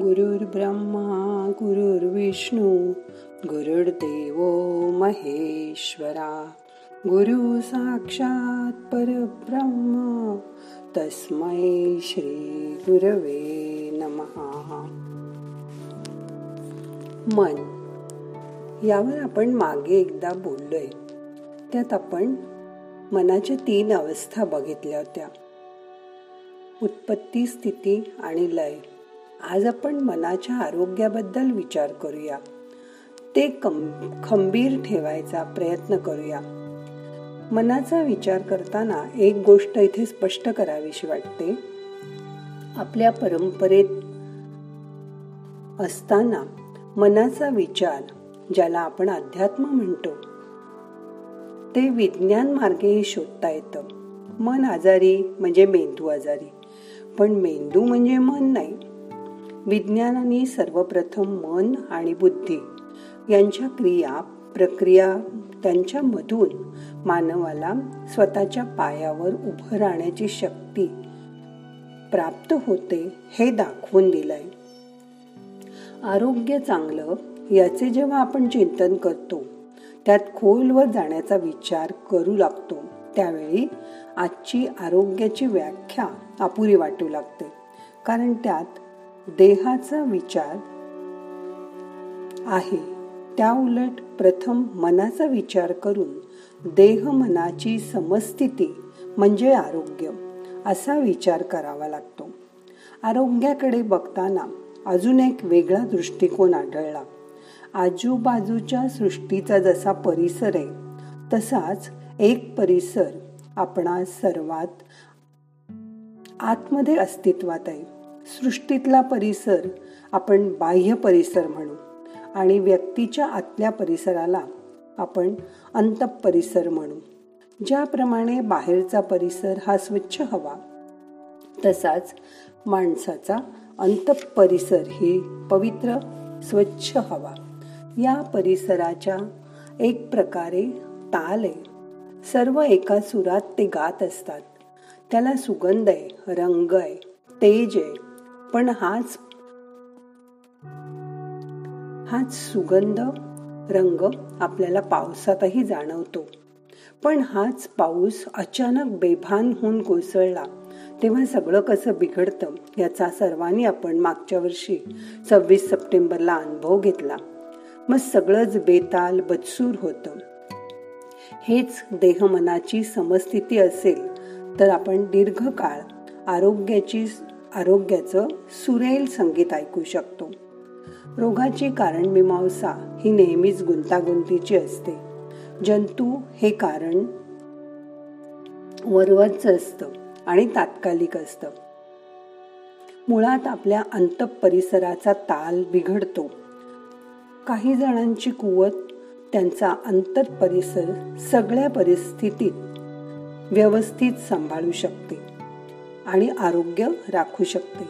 गुरुर्ब्रह्मा गुरुर्विष्णू गुरुर्देव महेश्वरा. गुरु साक्षात परब्रह्म तस्मै श्री गुरवे नमहा मन. यावर आपण मागे एकदा बोललोय. त्यात आपण मनाच्या तीन अवस्था बघितल्या होत्या. उत्पत्ती स्थिती आणि लय. आज आपण मनाच्या आरोग्याबद्दल विचार करूया. ते खंबीर ठेवायचा प्रयत्न करूया. मनाचा विचार करताना एक गोष्ट इथे स्पष्ट करावीशी वाटते. आपल्या परंपरेत असताना मनाचा विचार ज्याला आपण अध्यात्म म्हणतो ते विज्ञान मार्गेही शोधता येतं. मन आजारी म्हणजे मेंदू आजारी. पण मेंदू म्हणजे मन नाही. विज्ञानाने सर्वप्रथम मन आणि बुद्धी यांच्या क्रिया प्रक्रिया त्यांच्यामधून मानवाला स्वतःच्या पायावर उभं राहण्याची शक्ती प्राप्त होते हे दाखवून दिलंय. आरोग्य चांगलं याचे जेव्हा आपण चिंतन करतो त्यात खोलवर जाण्याचा विचार करू लागतो त्यावेळी आजची आरोग्याची व्याख्या अपुरी वाटू लागते. कारण त्यात देहाचा विचार आहे. त्या उलट प्रथम मनाचा विचार करून देह मनाची समस्थिती म्हणजे आरोग्य असा विचार करावा लागतो. आरोग्याकडे बघताना अजून एक वेगळा दृष्टिकोन आढळला. आजूबाजूच्या सृष्टीचा जसा परिसर आहे तसाच एक परिसर आपणा सर्वात आतमध्ये अस्तित्वात आहे. सृष्टीतला परिसर आपण बाह्य परिसर म्हणू आणि व्यक्तीच्या आतल्या परिसराला आपण अंत परिसर म्हणू. ज्याप्रमाणे बाहेरचा परिसर हा स्वच्छ हवा तसाच माणसाचा अंत परिसर ही पवित्र स्वच्छ हवा. या परिसराच्या एक प्रकारे ताल आहे सर्व एका सुरात ते गात असतात. त्याला सुगंध आहे रंग आहे तेज आहे. पण हाच हाच सुगंध रंग आपल्याला पावसातही जाणवतो. पण हाच पाऊस अचानक बेभान होऊन कोसळला तेव्हा सगळं कसं बिघडतं याचा सर्वांनी आपण मागच्या वर्षी सव्वीस सप्टेंबरला अनुभव घेतला. मग सगळंच बेताल बदसूर होतं. हेच देह मनाची समस्थिती असेल तर आपण दीर्घकाळ आरोग्याची आरोग्याचं सुरेल संगीत ऐकू शकतो. रोगाची कारण मीमांसा ही नेहमीच गुंतागुंतीची असते. जंतू हे कारण वरवरच असतं आणि तात्कालिक असतं. मुळात आपल्या अंत परिसराचा ताल बिघडतो. काही जणांची कुवत त्यांचा अंतर परिसर सगळ्या परिस्थितीत व्यवस्थित सांभाळू शकते. आणि आरोग्य राखू शकते.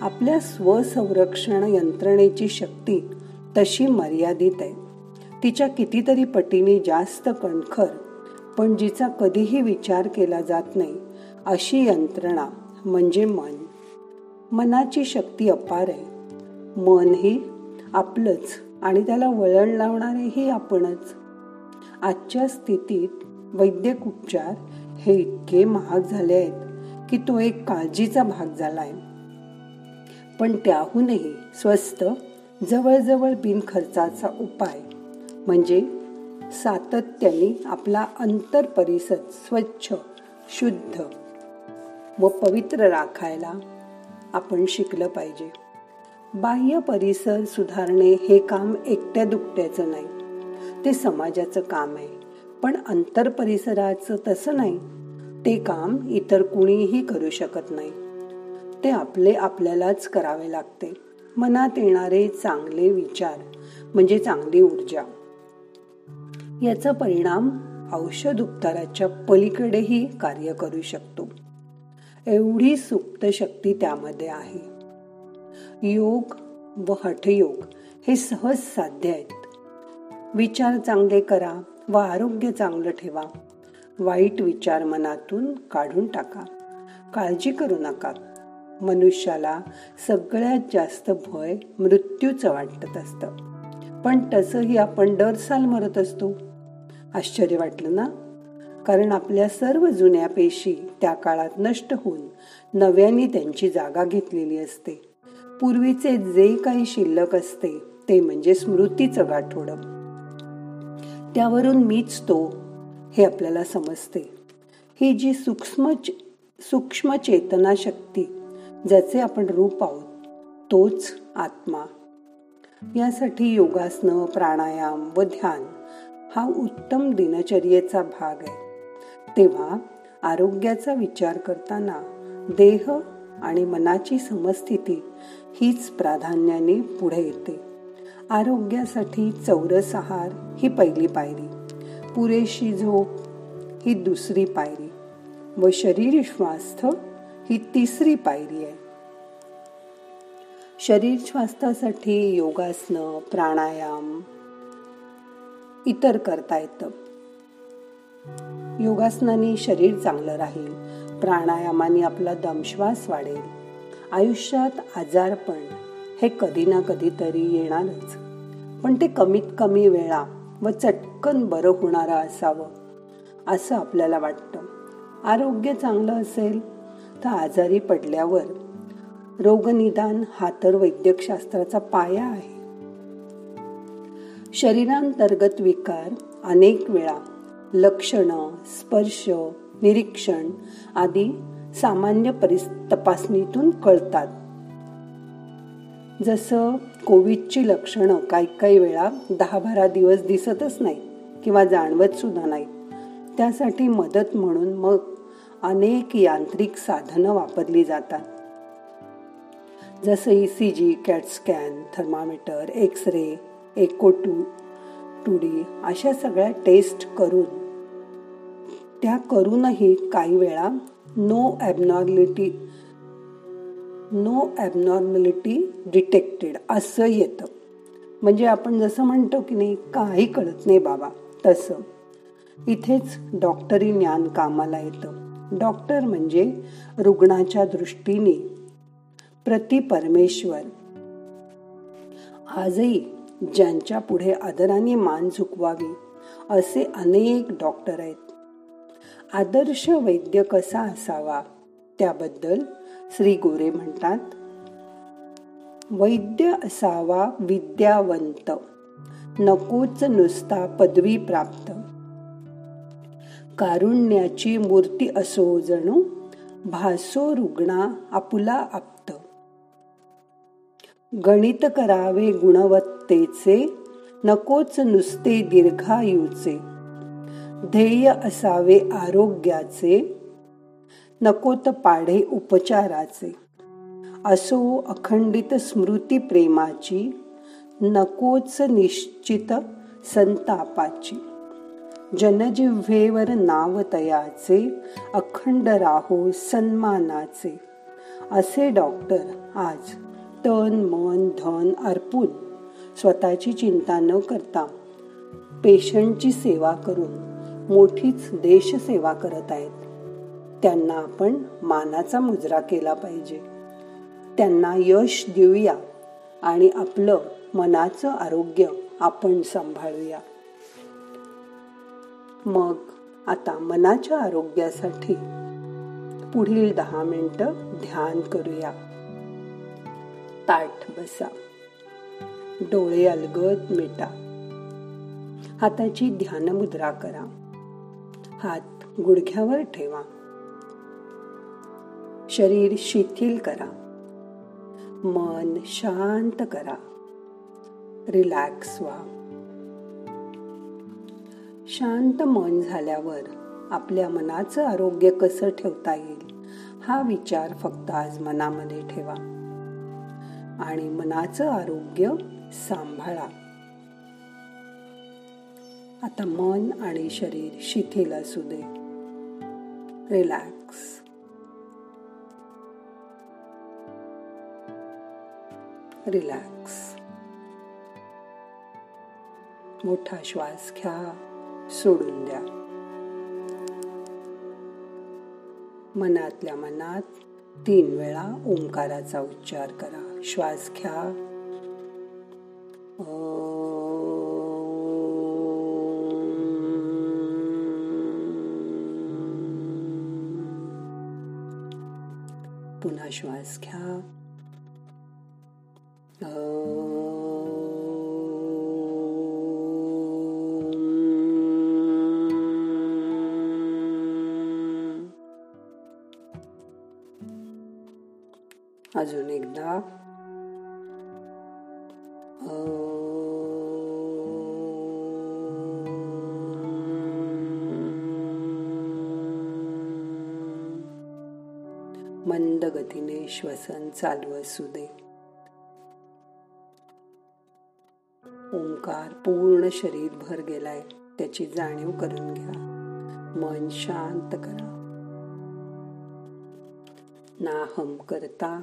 आपल्या स्वसंरक्षण यंत्रणेची शक्ती तशी मर्यादित आहे. तिच्या कितीतरी पटीने जास्त कणखर पण जिचा कधीही विचार केला जात नाही अशी यंत्रणा म्हणजे मन. मनाची शक्ती अपार आहे. मन ही आपलंच आणि त्याला वळण लावणारेही आपणच. आजच्या स्थितीत वैद्यक उपचार हे इतके महाग झाले आहेत. की तो एक काळजीचा भाग झाला आहे पण त्याहूनही स्वस्त जवळजवळ बिनखर्चाचा उपाय. म्हणजे सातत्याने आपला अंतर परिसर स्वच्छ शुद्ध. व पवित्र राखायला आपण शिकलं पाहिजे. बाह्य परिसर सुधारणे हे काम एकट्या दुकट्याचं नाही. ते समाजाचं काम आहे. पण अंतर परिसराचं तसं नाही. ते काम इतर कुणीही करू शकत नाही. ते आपले आपल्यालाच करावे लागते. मनात येणारे चांगले विचार म्हणजे चांगली ऊर्जा. याचा परिणाम औषध उपचाराच्या पलीकडेही कार्य करू शकतो. एवढी सुप्त शक्ती त्यामध्ये आहे. योग व हठयोग हे सहज साध्य आहेत. विचार चांगले करा व आरोग्य चांगलं ठेवा. वाईट विचार मनातून काढून टाका. काळजी करू नका. मनुष्याला सगळ्यात जास्त भय मृत्यूचं वाटत असतं. पण तसंही आपण दर साल मरत असतो. आश्चर्य वाटलं ना? कारण आपल्या सर्व जुन्या पेशी त्या काळात नष्ट होऊन नव्याने त्यांची जागा घेतलेली असते. पूर्वीचे जे काही शिल्लक असते ते म्हणजे स्मृतीचं गाठोडं. त्यावरून मीच तो हे आपल्याला समजते. ही जी सूक्ष्म सूक्ष्म चेतना शक्ती ज्याचे आपण रूप आहोत तोच आत्मा. यासाठी योगासनं प्राणायाम व ध्यान हा उत्तम दिनचर्येचा भाग आहे. तेव्हा आरोग्याचा विचार करताना देह आणि मनाची समस्थिती हीच प्राधान्याने पुढे येते. आरोग्यासाठी चौरस आहार ही पहिली पायरी. पुरेशी झोप ही दुसरी पायरी. व शरीर स्वास्थ ही तिसरी पायरी आहे. शरीर स्वास्थ्यासाठी योगासनं प्राणायाम इतर करता येतं. योगासनाने शरीर चांगलं राहील प्राणायामाने आपला दमश्वास वाढेल आयुष्यात आजारपण हे कधी ना कधीतरी येणारच. पण ते कमीत कमी वेळा व चटकन बरं होणारं असावं असं आपल्याला वाटतं. आरोग्य चांगलं असेल तर आजारी पडल्यावर रोगनिदान हा तर वैद्यकशास्त्राचा पाया आहे. शरीरांतर्गत विकार अनेक वेळा लक्षणं स्पर्श निरीक्षण आदी सामान्य परिस तपासणीतून कळतात. जसं कोविडची लक्षणं काही काही वेळा दहा बारा दिवस दिसतच नाही किंवा जाणवत सुद्धा नाही त्यासाठी मदत म्हणून मग अनेक यांत्रिक साधनं वापरली जातात. जसं E C G CAT scan thermometer X ray echo two two D अशा सगळ्या टेस्ट करून त्या करूनही काही वेळा no abnormality no abnormality detected असं येतं. म्हणजे आपण जसं म्हणतो की नाही काही कळत नाही बाबा तसं. इथेच डॉक्टरी ज्ञान कामाला येतं. डॉक्टर म्हणजे रुग्णाच्या दृष्टीने प्रति परमेश्वर. आजही ज्यांच्या पुढे आदराने मान झुकवावी असे अनेक डॉक्टर आहेत. आदर्श वैद्य कसा असावा त्याबद्दल श्री गोरे म्हणतात वैद्य असावा विद्यावंत नकोच नुसता पदवी प्राप्त. कारुण्याची मूर्ती असो जणू भासो रुग्णा आपुला आप्त. गणित करावे गुणवत्तेचे नकोच नुसते दीर्घायूचे. ध्येय असावे आरोग्याचे नकोत पाढे उपचाराचे. असो अखंडित स्मृती प्रेमाची नकोच निश्चित संतापाची. जनजिव्हेवर नाव तयाचे अखंड राहो सन्मानाचे. असे डॉक्टर आज तन मन धन अर्पून स्वतःची चिंता न करता पेशंटची सेवा करून मोठीच देशसेवा करत आहेत. त्यांना आपण मानाचा मुजरा केला पाहिजे. त्यांना यश देऊया आणि आपलं मनाचं आरोग्य आपण सांभाळूया. मग आता मनाच्या आरोग्यासाठी पुढील दहा मिनिटं ध्यान करूया. ताठ बसा. डोळे अलगद मिटा. हाताची ध्यानमुद्रा करा. हात गुडघ्यावर ठेवा. शरीर शिथिल करा. मन शांत करा. रिलॅक्स व्हा. शांत मन झाल्यावर आपल्या मनाचं आरोग्य कसं ठेवता येईल हा विचार फक्त आज मनामध्ये ठेवा. आणि मनाचं आरोग्य सांभाळा. आता मन आणि शरीर शिथिल असू दे. Relax relax. मोठा श्वास घ्या सोडून द्या. मनातल्या मनात तीन वेळा ओंकाराचा उच्चार करा. श्वास घ्या. पुन्हा श्वास घ्या. अजून एकदा. मंद गतीने श्वसन चालू असू दे. ओंकार पूर्ण शरीर भर गेलाय त्याची जाणीव करून घ्या. मन शांत करा. नाहम करता